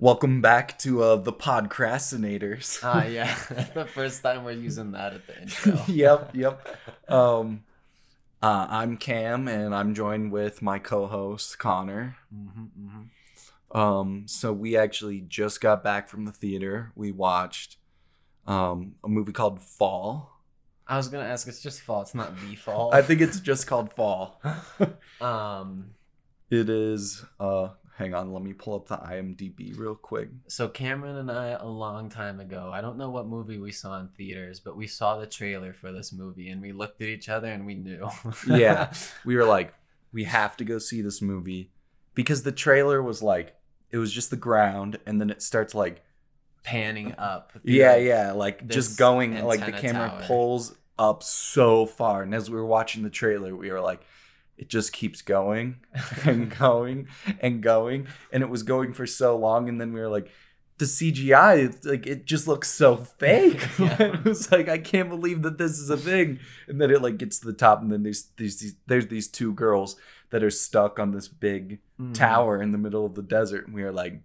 Welcome back to uh, the Podcrastinators. Ah, yeah. That's the first time we're using that at the intro. yep, yep. Um, uh, I'm Cam, and I'm joined with my co-host Connor. hmm hmm Um, so we actually just got back from the theater. We watched um, a movie called Fall. I was gonna ask. It's just fall. It's not the fall. I think it's just called Fall. Um. It is. Uh, hang on, let me pull up the IMDb real quick. So Cameron and I, a long time ago, I don't know what movie we saw in theaters, but we saw the trailer for this movie, and we looked at each other and we knew. Yeah. we were like, we have to go see this movie because the trailer was like, it was just the ground, and then it starts like, Panning up. yeah, yeah, like just going, like the camera tower. pulls up so far, and as we were watching the trailer, we were like, it just keeps going and going and going, and it was going for so long, and then we were like. The CGI, like it just looks so fake. Yeah. it was like I can't believe that this is a thing. And then it like gets to the top, and then there's these, these there's these two girls that are stuck on this big Mhm. tower in the middle of the desert, and we are like,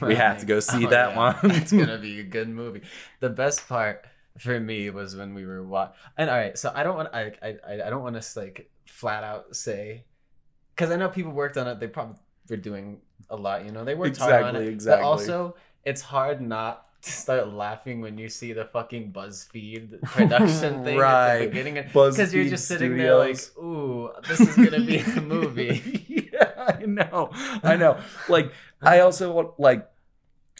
we have to go see Oh, that yeah. one. it's gonna be a good movie. The best part for me was when we were watching. And all right, so I don't want I I I I don't want to like flat out say because I know people worked on it. They probably were doing a lot. You know, they worked hard on it. exactly. But also, it's hard not to start laughing when you see the fucking BuzzFeed production thing at Right. the beginning because you're just sitting there like, ooh, this is gonna be a movie. yeah, I know. I know. Like, I also like,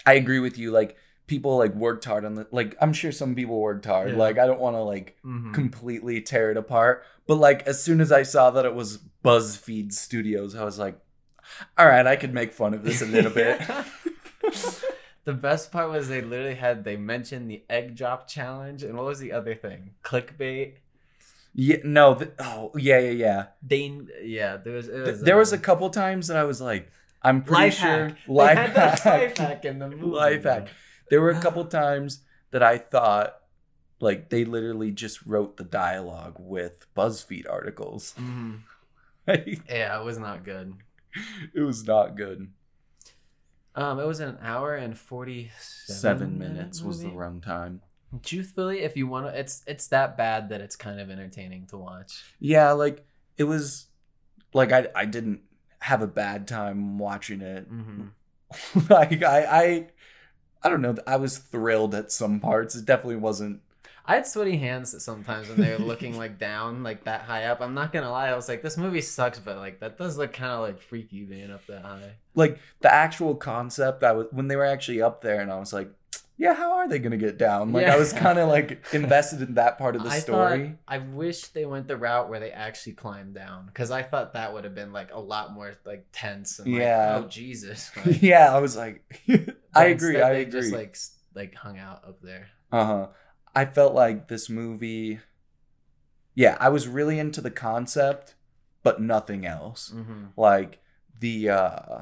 I agree with you. Like, people like worked hard on the. Like, I'm sure some people worked hard. Yeah. Like, I don't want to like Mhm. completely tear it apart. But like, as soon as I saw that it was BuzzFeed Studios, I was like, all right, I could make fun of this a little bit. the best part was they literally had they mentioned the egg drop challenge and what was the other thing? Clickbait. Yeah, no. Th- oh, yeah, yeah, yeah. They yeah, there was, was there was a um, couple times that I was like, I'm pretty life sure hack. life they had that hack. life hack in the movie. Life hack. There were a couple times that I thought like they literally just wrote the dialogue with BuzzFeed articles. Mhm. it Yeah, it was not good. It was not good. Um, it was an hour and forty Seven minutes was the runtime. Truthfully, if you want to, it's it's that bad that it's kind of entertaining to watch. Yeah, like it was like I I didn't have a bad time watching it. Mm-hmm. like I I I don't know. I was thrilled at some parts. It definitely wasn't I had sweaty hands sometimes when they were looking like down, like that high up. I'm not gonna lie, I was like, this movie sucks, but like that does look kind of like freaky being up that high. like the actual concept i was when they were actually up there and i was like yeah how are they gonna get down like i was kind of like invested in that part of the I story thought, I wish they went the route where they actually climbed down because I thought that would have been like a lot more like tense and like, Yeah. oh Jesus. Like, yeah i was like i agree i they agree Just like like hung out up there. uh-huh i felt like this movie yeah i was really into the concept but nothing else Mm-hmm. like the uh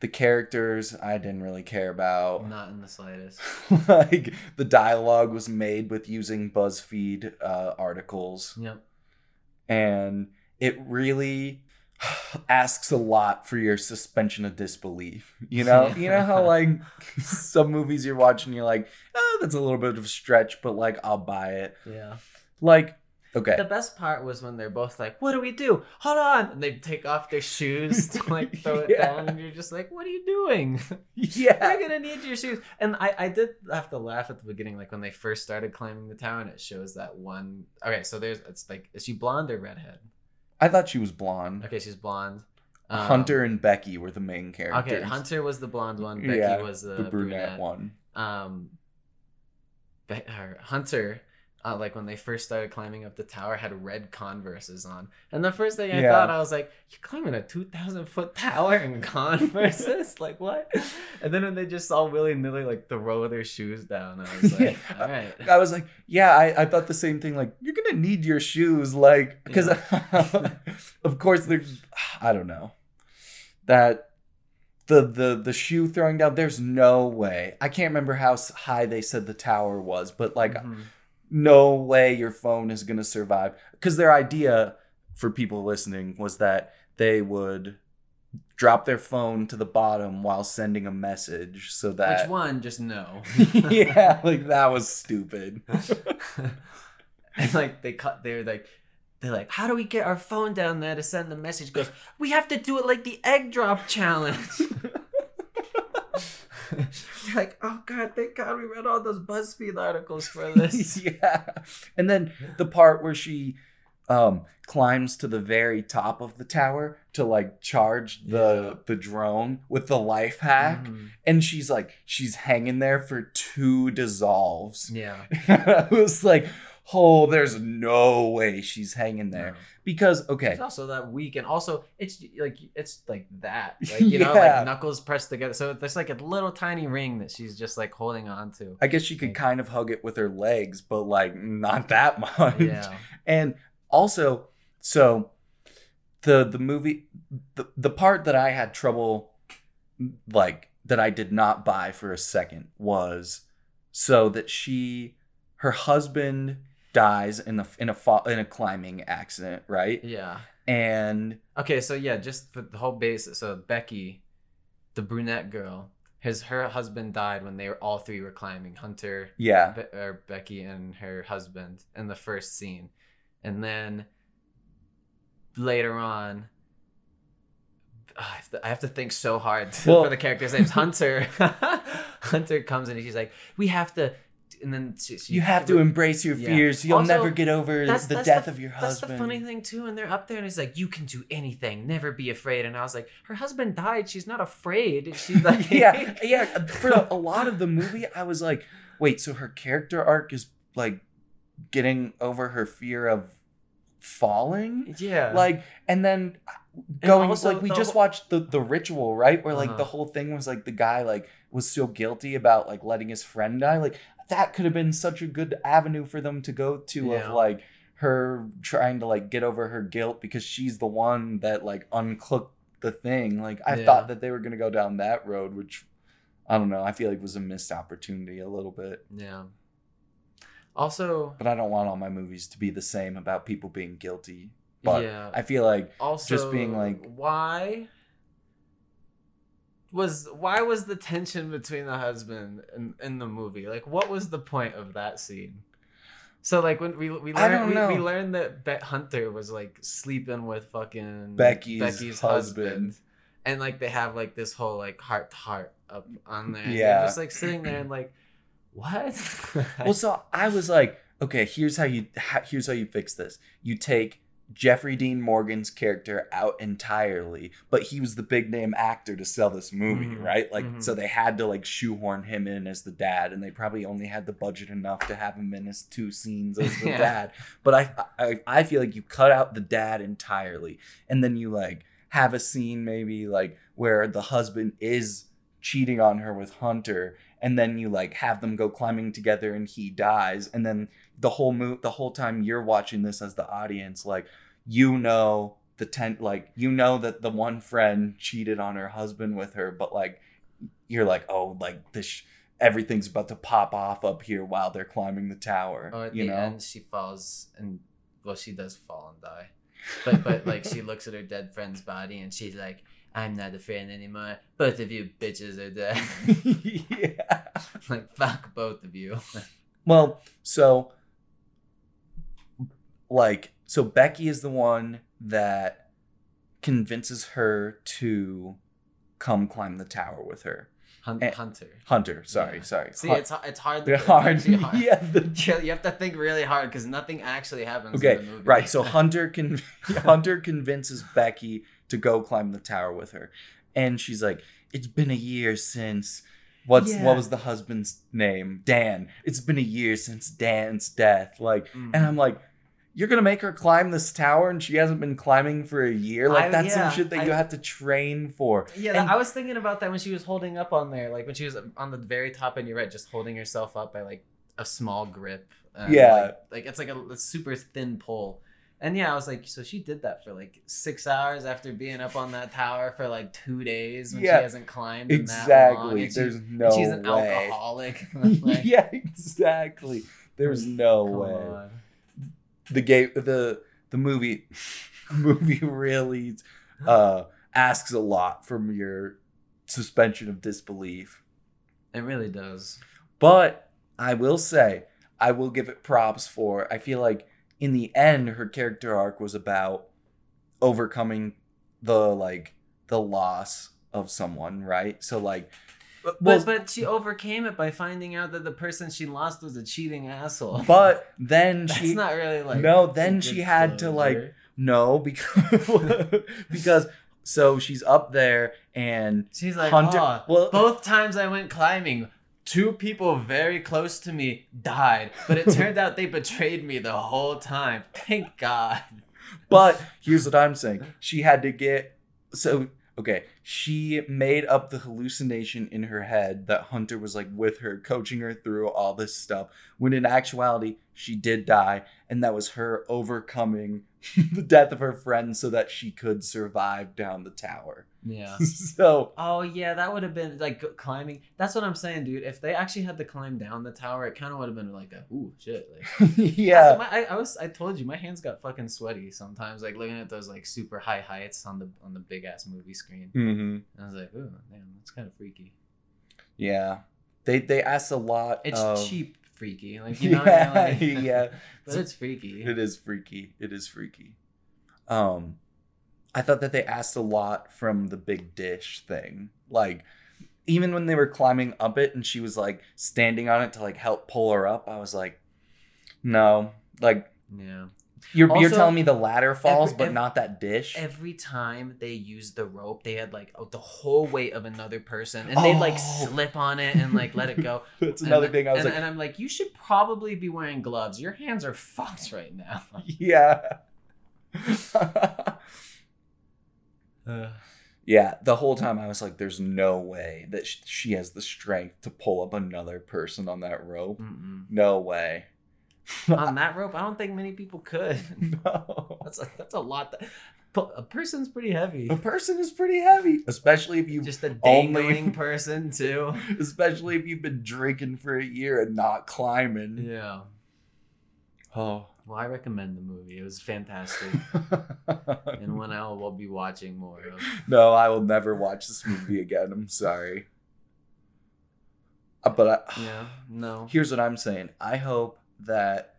the characters i didn't really care about Not in the slightest. like the dialogue was made with using buzzfeed uh, articles Yep. and it really asks a lot for your suspension of disbelief you know you know how like some movies you're watching you're like oh that's a little bit of a stretch but like i'll buy it Yeah. like okay The best part was when they're both like, "What do we do? Hold on!" And they take off their shoes to like throw it Yeah. down, and you're just like, "What are you doing? yeah You're gonna need your shoes." And I, I did have to laugh at the beginning, like when they first started climbing the tower, and it shows that one. Okay, so there's it's like, is she blonde or redhead? i thought she was blonde Okay, she's blonde. Um, hunter and becky were the main characters Okay, Hunter was the blonde one. Becky Yeah, was the, the brunette brunette. one um Be- hunter uh, like when they first started climbing up the tower had red converses on and the first thing i Yeah. thought i was like you're climbing a 2000 foot tower in converses like what and then when they just all willy-nilly like throw their shoes down i was like Yeah. all right I was like, yeah, I, I thought the same thing. Like, you're gonna need your shoes, like, because of course there's, I don't know, that the the the shoe throwing down. There's no way. I can't remember how high they said the tower was, but like, Mhm. No way your phone is gonna survive. Because their idea for people listening was that they would drop their phone to the bottom while sending a message so that Which one? Just no. yeah, like that was stupid. and like they cut. They're like. They're like, how do we get our phone down there to send the message? Goes, we have to do it like the egg drop challenge. Like, oh god, thank God we read all those BuzzFeed articles for this. yeah. And then the part where she um climbs to the very top of the tower to like charge the Yeah. the drone with the life hack Mhm. and she's like she's hanging there for two dissolves. Yeah. I was like, "Oh, there's no way she's hanging there." No. Because okay, It's also that weak, and also it's like it's like that, like you know, like knuckles pressed together. So there's like a little tiny ring that she's just like holding on to. I guess she could Like- kind of hug it with her legs, but like not that much. Yeah. And also, so the the movie the the part that I had trouble like that I did not buy for a second was so that she her husband dies in a in a fa- in a climbing accident, right? Yeah. And Okay, so yeah, just for the whole basis. So Becky, the brunette girl, his her husband died when they were all three were climbing. Hunter, yeah, Be- or Becky, and her husband in the first scene, and then later on. I have, to, I have to think so hard Well- for the character's names. Hunter, Hunter comes in and she's like, "We have to," and then she, she- you have to embrace your Yeah. fears. You'll Also, never get over that's- the that's death the- of your husband. That's the funny thing too, and they're up there, and he's like, "You can do anything, never be afraid." And I was like, "Her husband died. She's not afraid. She's like, yeah, yeah. For a, a lot of the movie, I was like, wait, so her character arc is like getting over her fear of falling, yeah." like, and then going also like we the just whole- watched the the ritual, right? Where like Uh-huh. the whole thing was like the guy like was so guilty about like letting his friend die, like that could have been such a good avenue for them to go to Yeah. of like her trying to like get over her guilt because she's the one that like uncloaked the thing. Like I Yeah. thought that they were gonna go down that road, which I don't know. I feel like was a missed opportunity a little bit. yeah. Also, But I don't want all my movies to be the same about people being guilty. But yeah. I feel like also just being like- why was why was the tension between the husband in, in the movie like what was the point of that scene so like when we we learned we, we learned that Bet Hunter was like sleeping with fucking Becky's husband. and like they have like this whole like heart to heart up on there Yeah. just like sitting there and like what well, so I was like, okay, here's how you ha- here's how you fix this. You take Jeffrey Dean Morgan's character out entirely, but he was the big name actor to sell this movie, Mhm, right? Like, mhm. so they had to like shoehorn him in as the dad, and they probably only had the budget enough to have him in his two scenes as the Yeah. dad. But I, I I feel like you cut out the dad entirely, and then you like have a scene maybe like where the husband is cheating on her with Hunter, and then you like have them go climbing together, and he dies, and then the whole mo- the whole time you're watching this as the audience, like you know the tent, like you know that the one friend cheated on her husband with her, but like you're like, oh, like this. Sh- Everything's about to pop off up here while they're climbing the tower. Oh, at you the know, end, she falls and well, she does fall and die. But but like she looks at her dead friend's body and she's like, "I'm not a friend anymore. Both of you bitches are dead. yeah. like fuck both of you." Well, so like so Becky is the one that convinces her to come climb the tower with her. Hun- Eh, Hunter. Hunter, sorry, Yeah. sorry. See, Hun- it's it's hard. they're it's hard. hard. yeah, the you have to think really hard because nothing actually happens. Okay, in the movie. right. So Hunter can Hunter convinces Becky to go climb the tower with her, and she's like, "It's been a year since what's Yeah. what was the husband's name? Dan. It's been a year since Dan's death. Like, Mm. and I'm like." You're gonna make her climb this tower, and she hasn't been climbing for a year. Like I- that's yeah, some shit that you have to train for. Yeah, And- I was thinking about that when she was holding up on there, like when she was on the very top, and you're right, just holding herself up by like a small grip. and, Yeah. like, like it's like a, a super thin pole. And yeah, I was like, so she did that for like six hours after being up on that tower for like two days when Yeah, she hasn't climbed in that long. Exactly. And she- There's no she's an way. alcoholic. Like, yeah, exactly. There's no way. on. the game the the movie movie really uh asks a lot from your suspension of disbelief. It really does. But I will say, I will give it props for. I feel like in the end, her character arc was about overcoming the like the loss of someone, right? So like, But, well, but she overcame it by finding out that the person she lost was a cheating asshole. but then that's she not really like No, then she had to, like, no because because so she's up there and she's like Hunter. "Oh, well, both times I went climbing, two people very close to me died, but it turned out they betrayed me the whole time. Thank God. But here's what I'm saying. She had to get so okay, she made up the hallucination in her head that Hunter was like with her, coaching her through all this stuff, when in actuality, she did die, and that was her overcoming the death of her friend so that she could survive down the tower. Yeah. so Oh yeah, that would have been like climbing. That's what I'm saying, dude. If they actually had to climb down the tower, it kind of would have been like a ooh shit. Like yeah. I, I, I was I told you my hands got fucking sweaty sometimes, like looking at those like super high heights on the on the big ass movie screen. Mm-hmm. I was like, ooh, damn, that's kind of freaky. Yeah. They they asked a lot It's of cheap freaky, like you know. what I yeah, mean? Like, yeah. but it's freaky. It is freaky. It is freaky. Um, I thought that they asked a lot from the big dish thing. Like, even when they were climbing up it and she was like standing on it to like help pull her up, I was like, no. Like, Yeah. you're, you're telling me the ladder falls, every- but not that dish? Every time they used the rope, they had like oh, the whole weight of another person, and they'd like Oh. slip on it and like let it go. That's another and, thing I was and, like, and I'm like, you should probably be wearing gloves. Your hands are fucked right now. yeah. Yeah, the whole time I was like, there's no way that she has the strength to pull up another person on that rope. Mm-mm. No way. on that rope, I don't think many people could. no. That's a, that's a lot. That, a person's pretty heavy. A person is pretty heavy, especially if you Just a only- dangling person too. especially if you've been drinking for a year and not climbing. Yeah. Oh. Well, I recommend the movie. It was fantastic, and one I will be watching more of. no, I will never watch this movie again. I'm sorry. Uh, But I, Yeah. No. here's what I'm saying. I hope that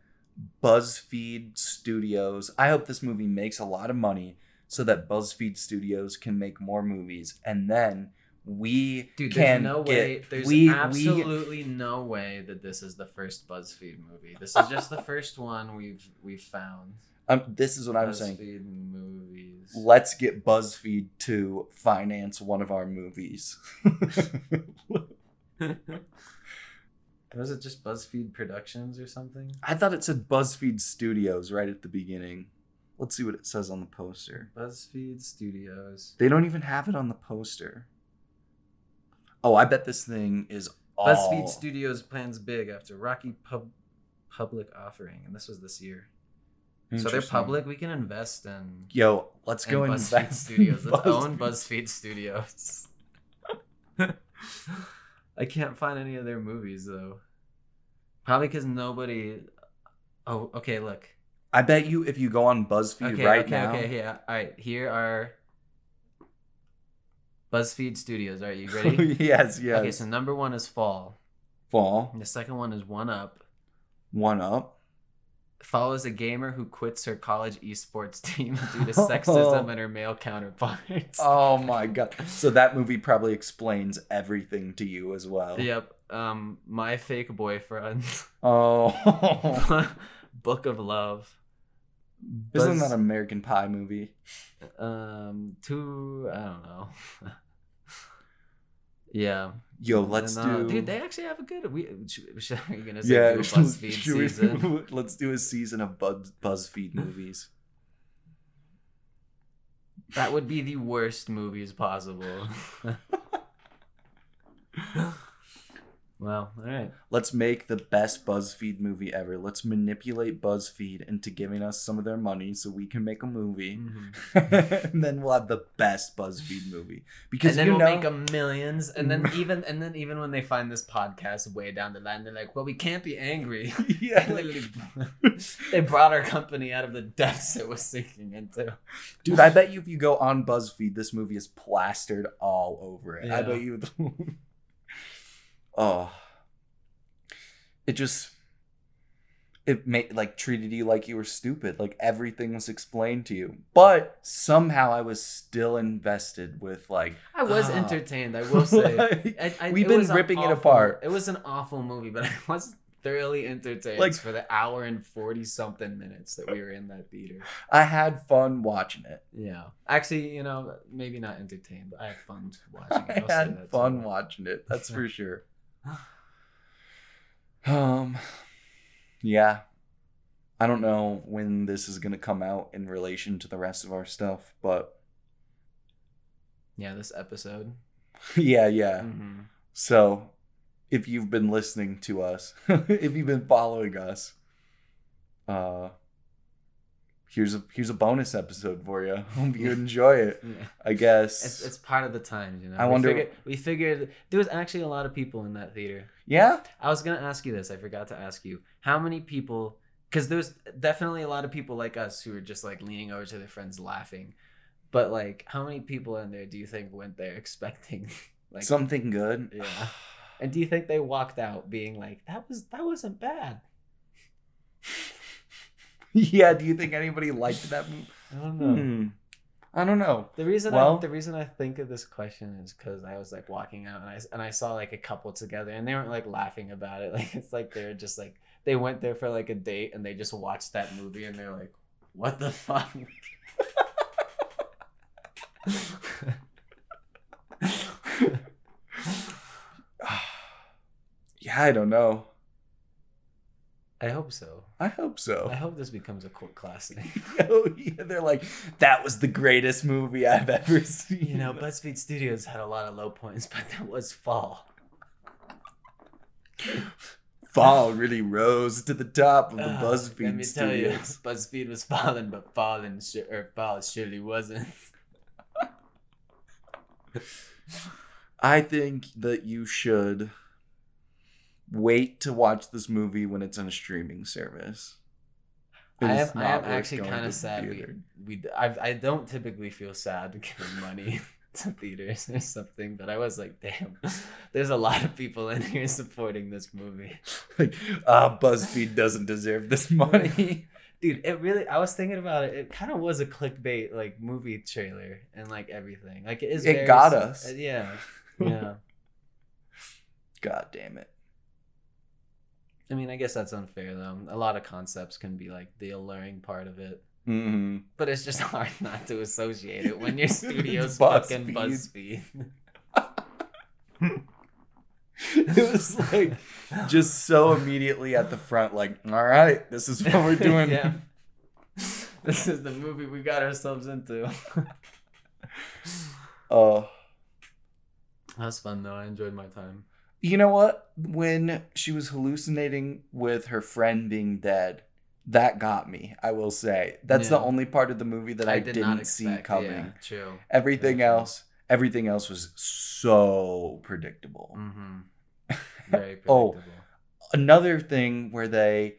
BuzzFeed Studios, I hope this movie makes a lot of money so that BuzzFeed Studios can make more movies and then we Dude, can no get way. There's we we absolutely no way that this is the first BuzzFeed movie. This is just the first one we've we've found. um, this is what I'm saying. BuzzFeed movies. Let's get BuzzFeed to finance one of our movies. Was it just BuzzFeed Productions or something? I thought it said BuzzFeed Studios right at the beginning. Let's see what it says on the poster. BuzzFeed Studios. They don't even have it on the poster. Oh, I bet this thing is all... BuzzFeed Studios plans big after Rocky pub public offering, and this was this year. So they're public. We can invest in, Yo, let's in go and BuzzFeed invest Studios. in Let's own BuzzFeed. BuzzFeed Studios. I can't find any of their movies though. Probably because nobody. Oh, okay. Look. I bet you if you go on BuzzFeed Okay. right okay. now. Okay. Yeah. All right. Here are BuzzFeed Studios. All right. You ready? yes, yes. Okay. So number one is Fall. Fall, And the second one is One Up. one up. follows a gamer who quits her college esports team due to sexism and her male counterparts. Oh my god. So that movie probably explains everything to you as well. Yep. Um, my fake boyfriend. Oh. Book of Love. Isn't that an American Pie movie? Um, two. I don't know. yeah. Yo, let's And, uh, do. Dude, they actually have a good. We should, should, are you gonna say yeah, do a BuzzFeed should we- season? let's do a season of Buzz, BuzzFeed movies. That would be the worst movies possible. Well, all right. Let's make the best BuzzFeed movie ever. Let's manipulate BuzzFeed into giving us some of their money so we can make a movie. Mhm. and then we'll have the best BuzzFeed movie. Because and then we'll know make them millions, and then even and then even when they find this podcast way down the line, they're like, "Well, we can't be angry." yeah, They literally- they brought our company out of the depths it was sinking into. Dude, I bet you if you go on BuzzFeed, this movie is plastered all over it. I bet you. Oh, it just it made like treated you like you were stupid. Like everything was explained to you, but somehow I was still invested with like. I was ah. entertained. I will say. like, I, I, We've been ripping it apart. It was an awful movie, but I was thoroughly entertained Like- for the hour and forty something minutes that we were in that theater. I had fun watching it. Yeah, actually, you know, maybe not entertained, but I had fun watching it. I'll say had fun watching it. That's for sure. Um, yeah. I don't know when this is gonna come out in relation to the rest of our stuff, but Yeah, this episode. yeah, yeah. Mhm. So, if you've been listening to us, if you've been following us, uh, here's a here's a bonus episode for you. Hope you enjoy it. Yeah. I guess. It's, it's part of the times, you know. I we wonder- Figured, we figured there was actually a lot of people in that theater. yeah. I was gonna ask you this. I forgot to ask you. How many people? Because there's definitely a lot of people like us who are just like leaning over to their friends laughing. But like, how many people in there do you think went there expecting like Something good. Yeah. And do you think they walked out being like, "That was that wasn't bad"? Yeah. Do you think anybody liked that movie? I don't know. Hmm. I don't know. The reason Well- I, the reason I think of this question is because I was like walking out and I and I saw like a couple together and they weren't like laughing about it. Like it's like they're just like they went there for like a date and they just watched that movie and they're like, "What the fuck." yeah, I don't know. I hope so. I hope so. I hope this becomes a cult classic. oh yeah, they're like that was the greatest movie I've ever seen. You know, BuzzFeed Studios had a lot of low points, but that was Fall. Fall really rose to the top of the Ah, BuzzFeed Let me tell you. BuzzFeed was falling, but falling sh- or fall surely wasn't. I think that you should wait to watch this movie when it's on a streaming service. I am, I am actually kind of sad. We, theater. we I, I don't typically feel sad giving money to theaters or something, but I was like, damn, there's a lot of people in here supporting this movie. like, ah, BuzzFeed doesn't deserve this money. Dude, it really, I was thinking about it. It kind of was a clickbait, like, movie trailer and, like, everything. Like, it is It got us. uh, Yeah. Yeah. God damn it. I mean, I guess that's unfair, though. A lot of concepts can be, like, the alluring part of it. hmm But it's just hard not to associate it when your studio's fucking BuzzFeed. It was like just so immediately at the front, like, all right, this is what we're doing. yeah. This is the movie we got ourselves into. Oh, That was fun though. I enjoyed my time. You know what? When she was hallucinating with her friend being dead, that got me. I will say that's the only part of the movie that I, did didn't see coming. Yeah, true. Everything Very true. else, everything else was so predictable. Mm-hmm. Very Oh. another thing where they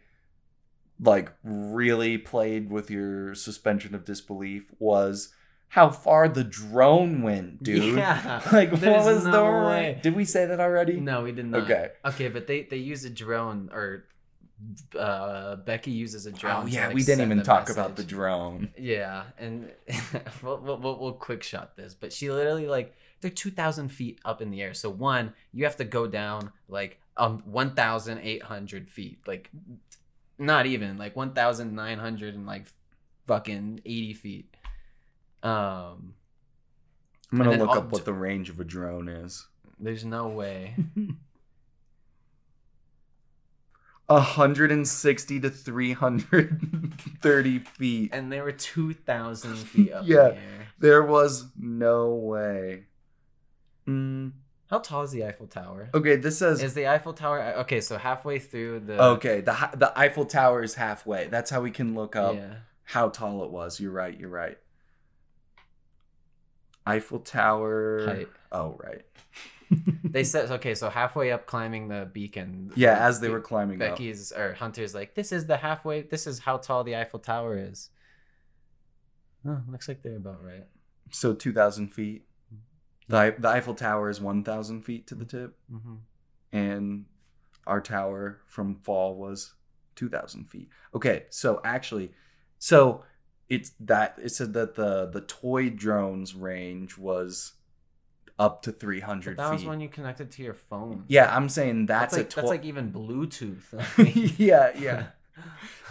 like really played with your suspension of disbelief was how far the drone went, dude. Yeah. Like what was no the way. Did we say that already? No, we did not. Okay. Okay, but they they use a drone or uh Becky uses a drone. Oh yeah, we didn't even talk about the drone. Yeah, and we'll, we'll, we'll, we'll quick shot this, but she literally like they're two thousand feet up in the air. So one, you have to go down like um one thousand eight hundred feet, like not even like one thousand nine hundred and like fucking eighty feet. Um, I'm gonna look up what the range of a drone is. there's no way. 160 to 330 feet. And there were two thousand feet up Yeah. in the air. There was no way. Mm, How tall is the Eiffel Tower? Okay, this says Is the Eiffel Tower okay? So halfway through the okay. The the Eiffel Tower is halfway. That's how we can look up yeah. how tall it was. You're right. You're right. Eiffel Tower. Height. Oh right. They said okay, so halfway up climbing the beacon. yeah, as they were climbing up. Becky's or Hunter's like, this is the halfway. This is how tall the Eiffel Tower is. Oh, looks like they're about right. So two thousand feet. The the Eiffel Tower is one thousand feet to the tip, Mm-hmm. and our tower from fall was two thousand feet. Okay, so actually, so it's that it said that the the toy drones range was up to 300 But hundred that was when you connected to your phone. yeah, I'm saying that's, that's like a that's like even Bluetooth. yeah, yeah.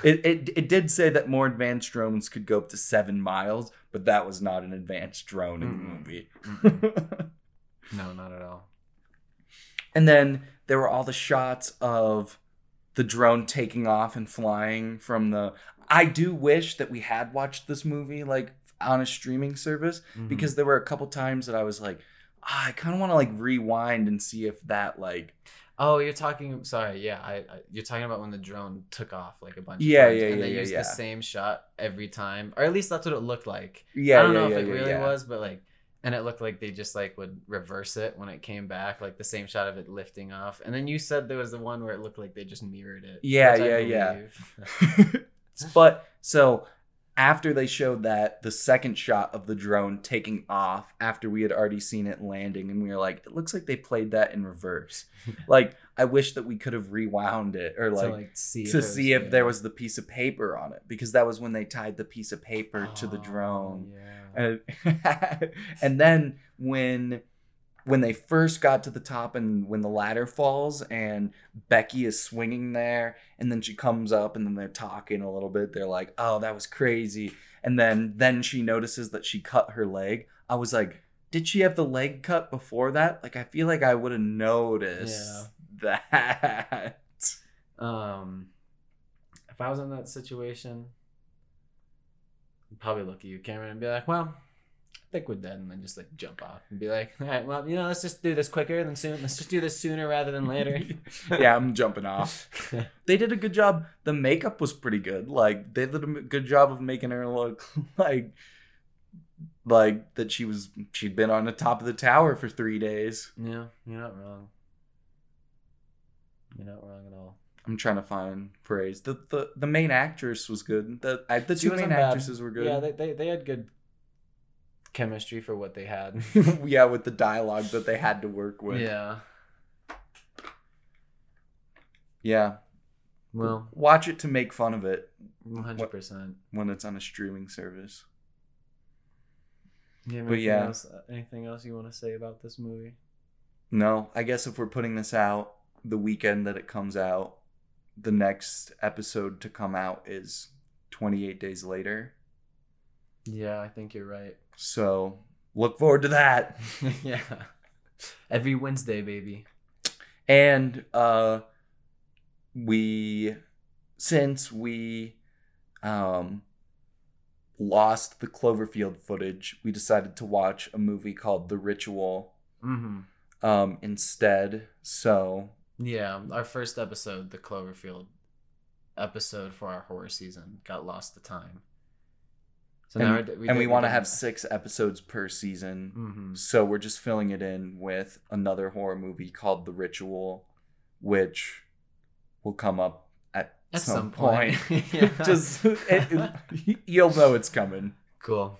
It, it it did say that more advanced drones could go up to seven miles, but that was not an advanced drone in the Mm-mm. movie. no, not at all. and then there were all the shots of the drone taking off and flying from the. I do wish that we had watched this movie like on a streaming service Mhm. because there were a couple times that I was like, ah, I kind of want to like rewind and see if that like Oh, you're talking. Sorry, yeah, I, I you're talking about when the drone took off like a bunch. Yeah, of times, yeah, and yeah, they yeah, used yeah. the same shot every time, or at least that's what it looked like. yeah I don't yeah, know if it really was, but like, and it looked like they just like would reverse it when it came back, like the same shot of it lifting off. And then you said there was the one where it looked like they just mirrored it. Yeah, yeah, yeah. but so after they showed that the second shot of the drone taking off after we had already seen it landing and we were like it looks like they played that in reverse like i wish that we could have rewound it or to like like see to was see if there real. was the piece of paper on it because that was when they tied the piece of paper to the Oh, drone Yeah. and, and then when when they first got to the top and when the ladder falls and Becky is swinging there and then she comes up and then they're talking a little bit they're like oh that was crazy. And then then she notices that she cut her leg. I was like did she have the leg cut before that? Like I feel like I would have noticed that. Um, if I was in that situation, I'd probably look at you, Cameron, and be like, "Well, I think we're and then just like jump off and be like, "All right, well, you know, let's just do this quicker than soon. Let's just do this sooner rather than later." yeah I'm jumping off they did a good job. The makeup was pretty good. Like they did a good job of making her look like like that she was she'd been on the top of the tower for three days. yeah, you're not wrong. You're not wrong at all. I'm trying to find praise. The the, the main actress was good. The I, the She two main bad. actresses were good. Yeah, they, they they had good chemistry for what they had. yeah, with the dialogue that they had to work with. yeah. Yeah. Well, Watch it to make fun of it one hundred percent. when it's on a streaming service. Yeah, But yeah. Else, uh, anything else you want to say about this movie? No, I guess if we're putting this out the weekend that it comes out, the next episode to come out is 28 days later. Yeah, I think you're right. So look forward to that. yeah. Every Wednesday, baby. And uh we since we um lost the Cloverfield footage, we decided to watch a movie called The Ritual Mm-hmm. um instead. So Yeah, our first episode, the Cloverfield episode for our horror season, got lost to time. So and, we're- and we want to have six episodes per season. Mhm. So we're just filling it in with another horror movie called The Ritual, which will come up at, At some, some point. point. Just it, it- you'll know it's coming. Cool.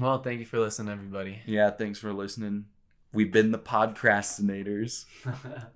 Well, thank you for listening, everybody. Yeah, thanks for listening. We've been the podcrastinators.